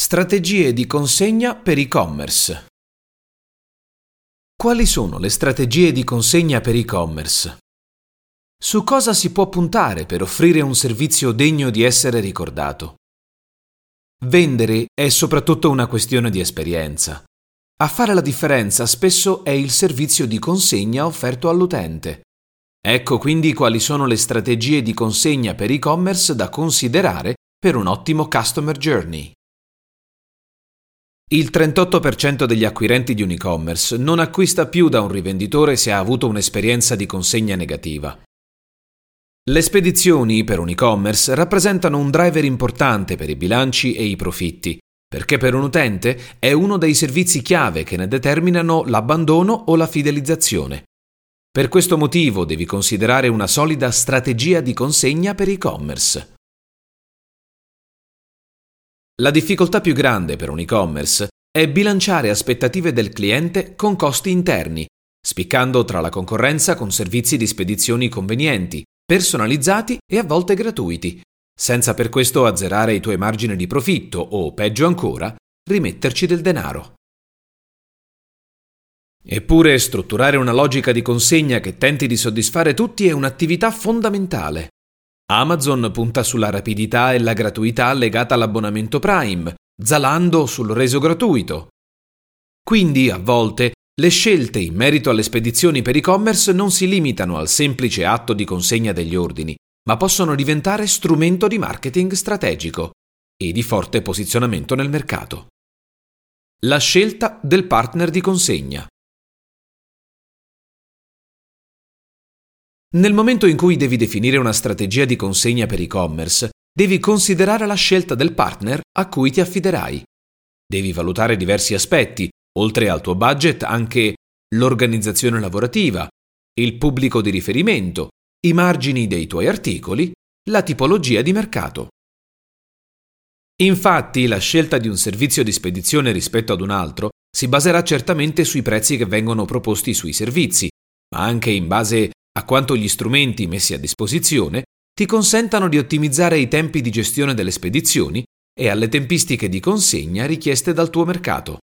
Strategie di consegna per e-commerce. Quali sono le strategie di consegna per e-commerce? Su cosa si può puntare per offrire un servizio degno di essere ricordato? Vendere è soprattutto una questione di esperienza. A fare la differenza spesso è il servizio di consegna offerto all'utente. Ecco quindi quali sono le strategie di consegna per e-commerce da considerare per un ottimo customer journey. Il 38% degli acquirenti di un e-commerce non acquista più da un rivenditore se ha avuto un'esperienza di consegna negativa. Le spedizioni per un e-commerce rappresentano un driver importante per i bilanci e i profitti, perché per un utente è uno dei servizi chiave che ne determinano l'abbandono o la fidelizzazione. Per questo motivo devi considerare una solida strategia di consegna per e-commerce. La difficoltà più grande per un e-commerce è bilanciare aspettative del cliente con costi interni, spiccando tra la concorrenza con servizi di spedizioni convenienti, personalizzati e a volte gratuiti, senza per questo azzerare i tuoi margini di profitto o, peggio ancora, rimetterci del denaro. Eppure strutturare una logica di consegna che tenti di soddisfare tutti è un'attività fondamentale. Amazon punta sulla rapidità e la gratuità legata all'abbonamento Prime, Zalando sul reso gratuito. Quindi, a volte, le scelte in merito alle spedizioni per e-commerce non si limitano al semplice atto di consegna degli ordini, ma possono diventare strumento di marketing strategico e di forte posizionamento nel mercato. La scelta del partner di consegna. Nel momento in cui devi definire una strategia di consegna per e-commerce, devi considerare la scelta del partner a cui ti affiderai. Devi valutare diversi aspetti, Oltre al tuo budget anche l'organizzazione lavorativa, il pubblico di riferimento, i margini dei tuoi articoli, la tipologia di mercato. Infatti, la scelta di un servizio di spedizione rispetto ad un altro si baserà certamente sui prezzi che vengono proposti sui servizi, ma anche in base a quanto gli strumenti messi a disposizione ti consentano di ottimizzare i tempi di gestione delle spedizioni e alle tempistiche di consegna richieste dal tuo mercato.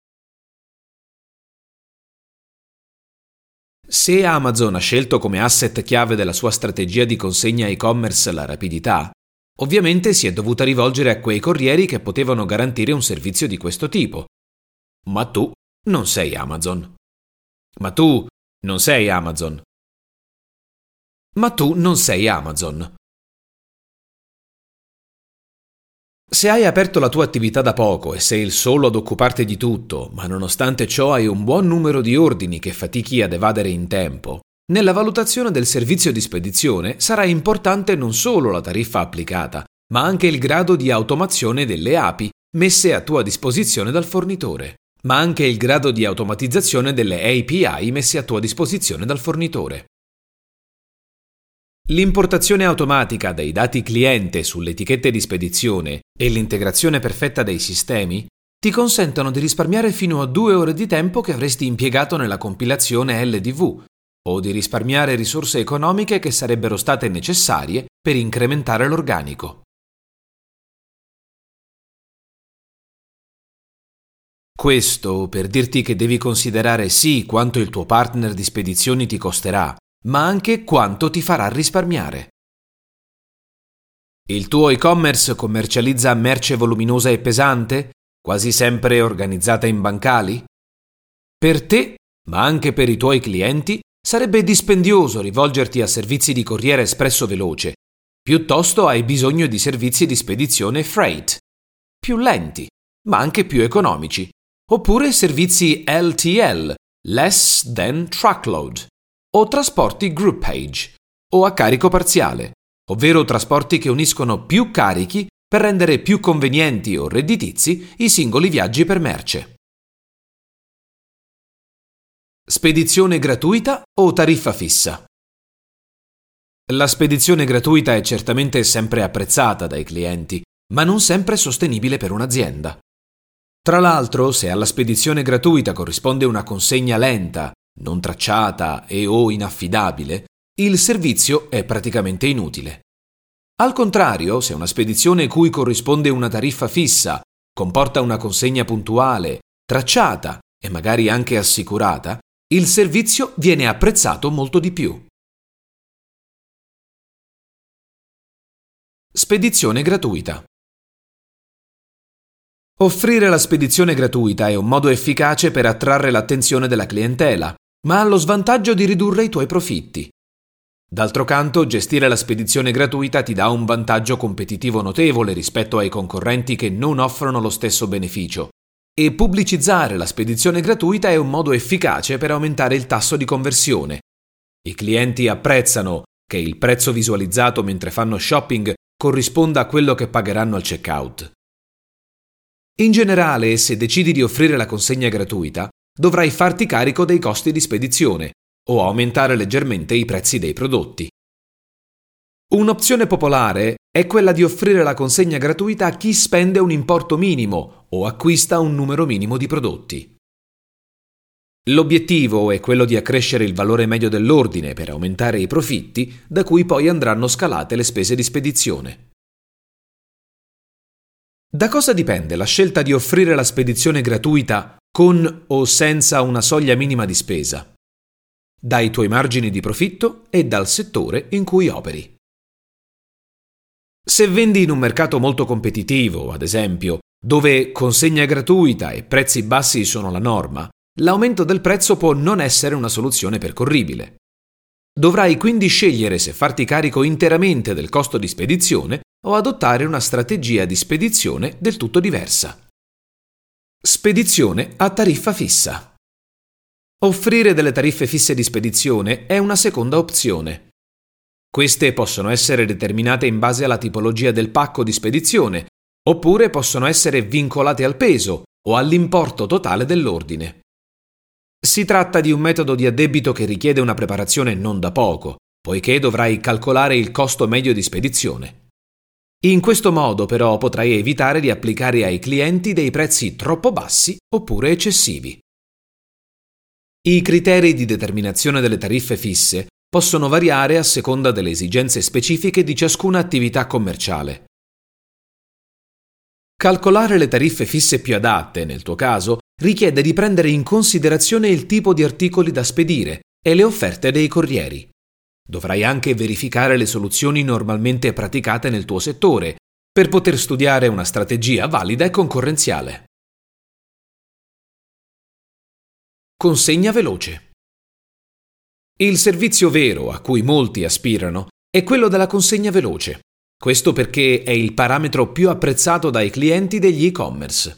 Se Amazon ha scelto come asset chiave della sua strategia di consegna e-commerce la rapidità, ovviamente si è dovuta rivolgere a quei corrieri che potevano garantire un servizio di questo tipo. Ma tu non sei Amazon. Ma tu non sei Amazon. Ma tu non sei Amazon. Se hai aperto la tua attività da poco e sei il solo ad occuparti di tutto, ma nonostante ciò hai un buon numero di ordini che fatichi ad evadere in tempo, nella valutazione del servizio di spedizione sarà importante non solo la tariffa applicata, ma anche il grado di automazione delle api messe a tua disposizione dal fornitore, ma anche il grado di automatizzazione delle API messe a tua disposizione dal fornitore. L'importazione automatica dei dati cliente sulle etichette di spedizione e l'integrazione perfetta dei sistemi ti consentono di risparmiare fino a due ore di tempo che avresti impiegato nella compilazione LDV o di risparmiare risorse economiche che sarebbero state necessarie per incrementare l'organico. Questo per dirti che devi considerare sì quanto il tuo partner di spedizioni ti costerà, ma anche quanto ti farà risparmiare. Il tuo e-commerce commercializza merce voluminosa e pesante, quasi sempre organizzata in bancali? Per te, ma anche per i tuoi clienti, sarebbe dispendioso rivolgerti a servizi di corriere espresso veloce. Piuttosto hai bisogno di servizi di spedizione freight, più lenti, ma anche più economici, oppure servizi LTL, less than truckload, o trasporti group page o a carico parziale, ovvero trasporti che uniscono più carichi per rendere più convenienti o redditizi i singoli viaggi per merce. Spedizione gratuita o tariffa fissa? La spedizione gratuita è certamente sempre apprezzata dai clienti, ma non sempre sostenibile per un'azienda. Tra l'altro, se alla spedizione gratuita corrisponde una consegna lenta non tracciata e o inaffidabile, il servizio è praticamente inutile. Al contrario, se una spedizione cui corrisponde una tariffa fissa comporta una consegna puntuale, tracciata e magari anche assicurata, il servizio viene apprezzato molto di più. Spedizione gratuita. Offrire la spedizione gratuita è un modo efficace per attrarre l'attenzione della clientela, ma ha lo svantaggio di ridurre i tuoi profitti. D'altro canto, gestire la spedizione gratuita ti dà un vantaggio competitivo notevole rispetto ai concorrenti che non offrono lo stesso beneficio. E pubblicizzare la spedizione gratuita è un modo efficace per aumentare il tasso di conversione. I clienti apprezzano che il prezzo visualizzato mentre fanno shopping corrisponda a quello che pagheranno al checkout. In generale, se decidi di offrire la consegna gratuita, dovrai farti carico dei costi di spedizione o aumentare leggermente i prezzi dei prodotti. Un'opzione popolare è quella di offrire la consegna gratuita a chi spende un importo minimo o acquista un numero minimo di prodotti. L'obiettivo è quello di accrescere il valore medio dell'ordine per aumentare i profitti, da cui poi andranno scalate le spese di spedizione. Da cosa dipende la scelta di offrire la spedizione gratuita con o senza una soglia minima di spesa? Dai tuoi margini di profitto e dal settore in cui operi. Se vendi in un mercato molto competitivo, ad esempio, dove consegna gratuita e prezzi bassi sono la norma, l'aumento del prezzo può non essere una soluzione percorribile. Dovrai quindi scegliere se farti carico interamente del costo di spedizione o adottare una strategia di spedizione del tutto diversa. Spedizione a tariffa fissa. Offrire delle tariffe fisse di spedizione è una seconda opzione. Queste possono essere determinate in base alla tipologia del pacco di spedizione, oppure possono essere vincolate al peso o all'importo totale dell'ordine. Si tratta di un metodo di addebito che richiede una preparazione non da poco, poiché dovrai calcolare il costo medio di spedizione. In questo modo però potrai evitare di applicare ai clienti dei prezzi troppo bassi oppure eccessivi. I criteri di determinazione delle tariffe fisse possono variare a seconda delle esigenze specifiche di ciascuna attività commerciale. Calcolare le tariffe fisse più adatte, nel tuo caso, richiede di prendere in considerazione il tipo di articoli da spedire e le offerte dei corrieri. Dovrai anche verificare le soluzioni normalmente praticate nel tuo settore per poter studiare una strategia valida e concorrenziale. Consegna veloce. Il servizio vero a cui molti aspirano è quello della consegna veloce. Questo perché è il parametro più apprezzato dai clienti degli e-commerce.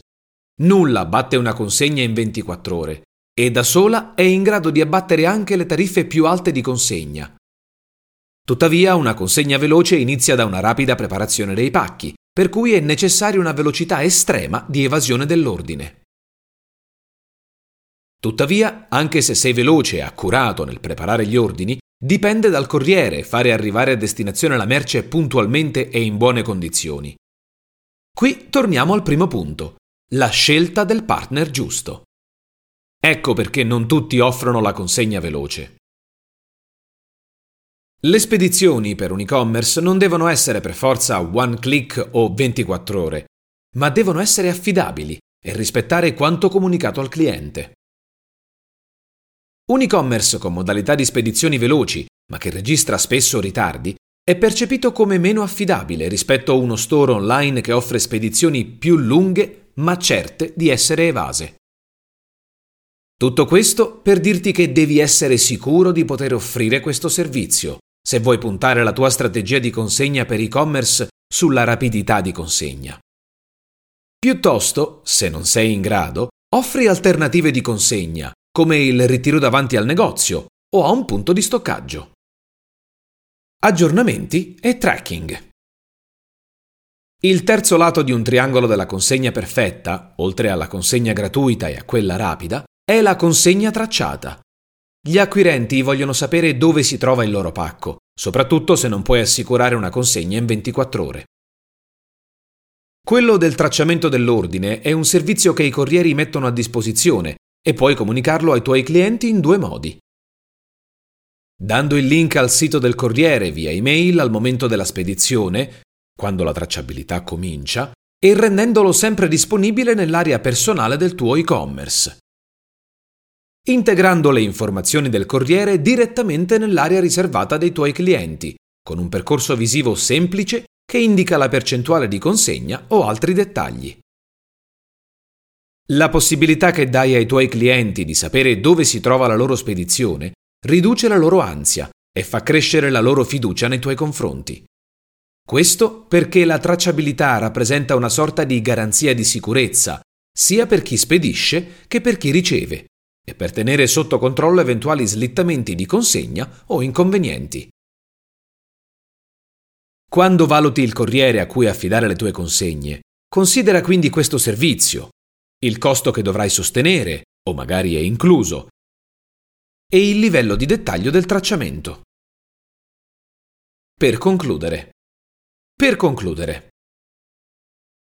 Nulla batte una consegna in 24 ore e da sola è in grado di abbattere anche le tariffe più alte di consegna, Tuttavia una consegna veloce inizia da una rapida preparazione dei pacchi, per cui è necessaria una velocità estrema di evasione dell'ordine. Tuttavia, anche se sei veloce e accurato nel preparare gli ordini, dipende dal corriere fare arrivare a destinazione la merce puntualmente e in buone condizioni. Qui torniamo al primo punto, la scelta del partner giusto. Ecco perché non tutti offrono la consegna veloce. Le spedizioni per un e-commerce non devono essere per forza one click o 24 ore, ma devono essere affidabili e rispettare quanto comunicato al cliente. Un e-commerce con modalità di spedizioni veloci, ma che registra spesso ritardi, è percepito come meno affidabile rispetto a uno store online che offre spedizioni più lunghe ma certe di essere evase. Tutto questo per dirti che devi essere sicuro di poter offrire questo servizio se vuoi puntare la tua strategia di consegna per e-commerce sulla rapidità di consegna. Piuttosto, se non sei in grado, offri alternative di consegna, come il ritiro davanti al negozio o a un punto di stoccaggio. Aggiornamenti e tracking. Il terzo lato di un triangolo della consegna perfetta, oltre alla consegna gratuita e a quella rapida, è la consegna tracciata. Gli acquirenti vogliono sapere dove si trova il loro pacco, soprattutto se non puoi assicurare una consegna in 24 ore. Quello del tracciamento dell'ordine è un servizio che i corrieri mettono a disposizione e puoi comunicarlo ai tuoi clienti in due modi. Dando il link al sito del corriere via email al momento della spedizione, quando la tracciabilità comincia, e rendendolo sempre disponibile nell'area personale del tuo e-commerce. Integrando le informazioni del corriere direttamente nell'area riservata dei tuoi clienti, con un percorso visivo semplice che indica la percentuale di consegna o altri dettagli. La possibilità che dai ai tuoi clienti di sapere dove si trova la loro spedizione riduce la loro ansia e fa crescere la loro fiducia nei tuoi confronti. Questo perché la tracciabilità rappresenta una sorta di garanzia di sicurezza, sia per chi spedisce che per chi riceve, e per tenere sotto controllo eventuali slittamenti di consegna o inconvenienti. Quando valuti il corriere a cui affidare le tue consegne, considera quindi questo servizio, il costo che dovrai sostenere, o magari è incluso, e il livello di dettaglio del tracciamento. Per concludere, per concludere,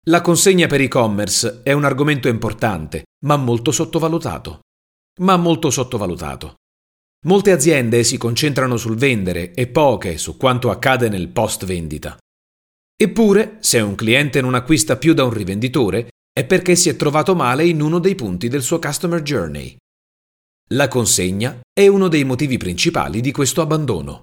la consegna per e-commerce è un argomento importante, ma molto sottovalutato. Ma molto sottovalutato. Molte aziende si concentrano sul vendere e poche su quanto accade nel post vendita. Eppure, se un cliente non acquista più da un rivenditore, è perché si è trovato male in uno dei punti del suo customer journey. La consegna è uno dei motivi principali di questo abbandono.